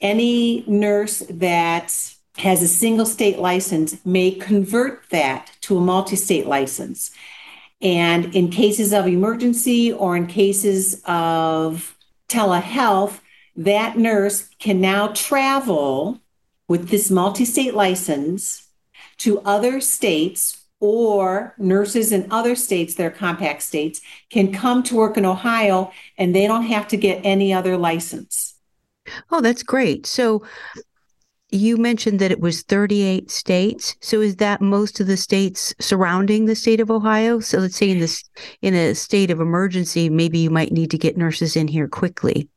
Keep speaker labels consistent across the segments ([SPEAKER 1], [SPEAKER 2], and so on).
[SPEAKER 1] any nurse that has a single state license may convert that to a multi state license. And in cases of emergency or in cases of telehealth, that nurse can now travel with this multi state license to other states or nurses in other states are compact states can come to work in Ohio and they don't have to get any other license.
[SPEAKER 2] Oh, that's great. So you mentioned that it was 38 states. So is that most of the states surrounding the state of Ohio? So let's say in this in a state of emergency, maybe you might need to get nurses in here quickly.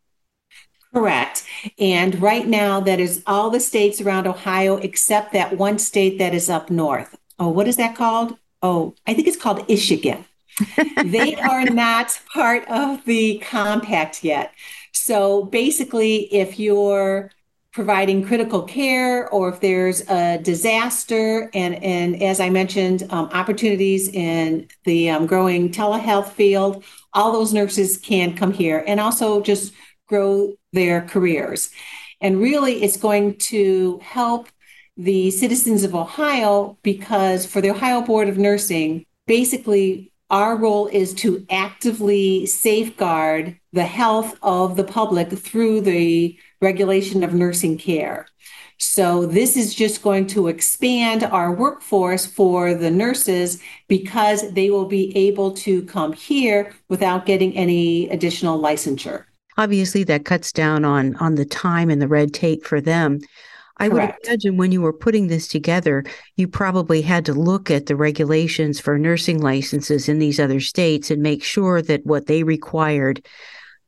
[SPEAKER 1] Correct. And right now that is all the states around Ohio except that one state that is up north. Oh, what is that called? Oh, I think it's called Michigan. they are not part of the compact yet. So basically, if you're providing critical care or if there's a disaster and, and as i mentioned um, opportunities in the um, growing telehealth field all those nurses can come here and also just grow their careers. And really it's going to help the citizens of ohio because for the ohio board of nursing basically our role is to actively safeguard the health of the public through the regulation of nursing care. So, this is just going to expand our workforce for the nurses because they will be able to come here without getting any additional licensure.
[SPEAKER 2] Obviously, that cuts down on, on the time and the red tape for them. I Correct. would imagine when you were putting this together, you probably had to look at the regulations for nursing licenses in these other states and make sure that what they required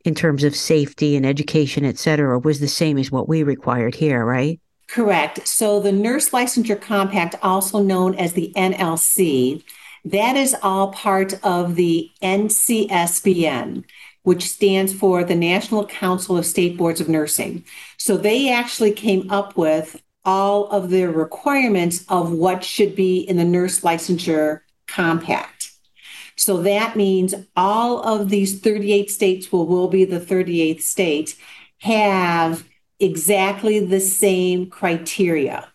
[SPEAKER 2] in terms of safety and education, et cetera, was the same as what we required here, right?
[SPEAKER 1] Correct. So the Nurse Licensure Compact, also known as the NLC, that is all part of the NCSBN, which stands for the National Council of State Boards of Nursing. So they actually came up with all of the requirements of what should be in the Nurse Licensure Compact. So that means all of these 38 states will, will be the 38th state have exactly the same criteria.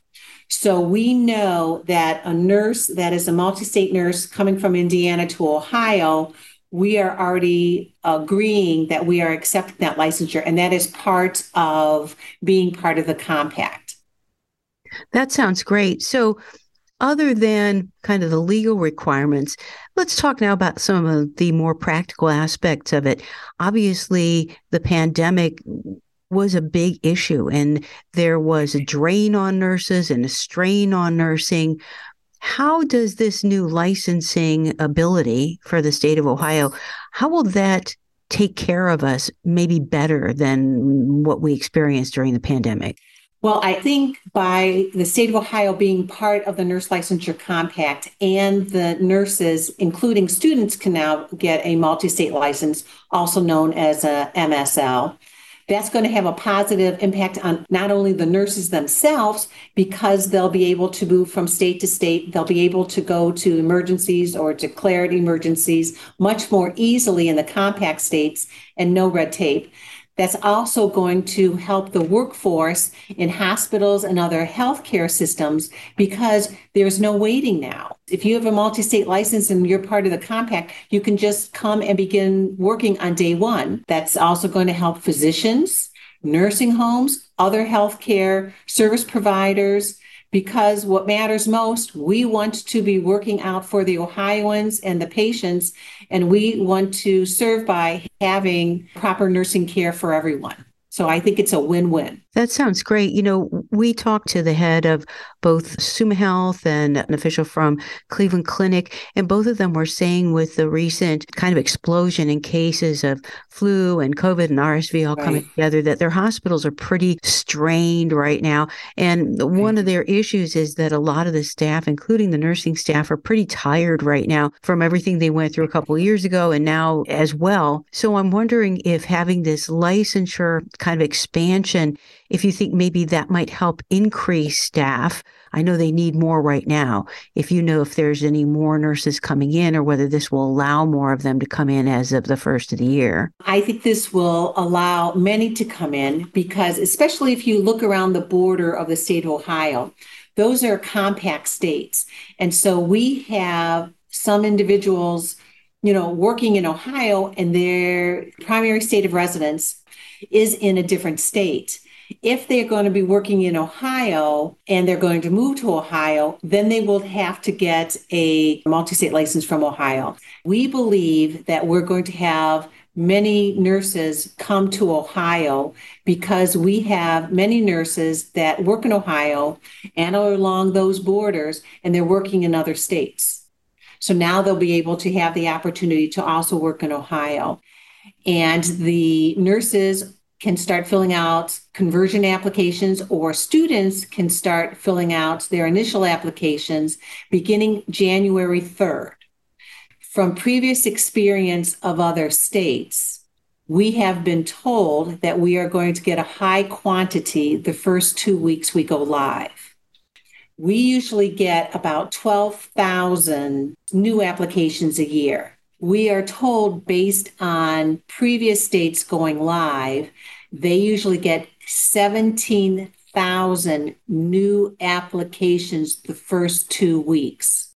[SPEAKER 1] So we know that a nurse that is a multi state nurse coming from Indiana to Ohio, we are already agreeing that we are accepting that licensure, and that is part of being part of the compact.
[SPEAKER 2] That sounds great. So, other than kind of the legal requirements, let's talk now about some of the more practical aspects of it. Obviously, the pandemic was a big issue and there was a drain on nurses and a strain on nursing. How does this new licensing ability for the state of Ohio, how will that take care of us maybe better than what we experienced during the pandemic?
[SPEAKER 1] Well, I think by the state of Ohio being part of the Nurse Licensure Compact and the nurses, including students, can now get a multi state license, also known as a MSL. That's going to have a positive impact on not only the nurses themselves, because they'll be able to move from state to state. They'll be able to go to emergencies or declared emergencies much more easily in the compact states and no red tape. That's also going to help the workforce in hospitals and other healthcare systems because there's no waiting now. If you have a multi state license and you're part of the compact, you can just come and begin working on day one. That's also going to help physicians, nursing homes, other healthcare service providers because what matters most, we want to be working out for the Ohioans and the patients, and we want to serve by having proper nursing care for everyone. So I think it's a win win.
[SPEAKER 2] That sounds great. You know, we talked to the head of both Summa Health and an official from Cleveland Clinic, and both of them were saying with the recent kind of explosion in cases of flu and COVID and RSV all right. coming together that their hospitals are pretty strained right now. And right. one of their issues is that a lot of the staff, including the nursing staff, are pretty tired right now from everything they went through a couple of years ago and now as well. So I'm wondering if having this licensure kind of expansion if you think maybe that might help increase staff I know they need more right now. If you know if there's any more nurses coming in or whether this will allow more of them to come in as of the first of the year.
[SPEAKER 1] I think this will allow many to come in because, especially if you look around the border of the state of Ohio, those are compact states. And so we have some individuals, you know, working in Ohio and their primary state of residence is in a different state. If they're going to be working in Ohio and they're going to move to Ohio, then they will have to get a multi state license from Ohio. We believe that we're going to have many nurses come to Ohio because we have many nurses that work in Ohio and are along those borders and they're working in other states. So now they'll be able to have the opportunity to also work in Ohio. And the nurses can start filling out conversion applications or students can start filling out their initial applications beginning January 3rd. From previous experience of other states, we have been told that we are going to get a high quantity the first two weeks we go live. We usually get about 12,000 new applications a year we are told based on previous states going live, they usually get 17,000 new applications the first two weeks.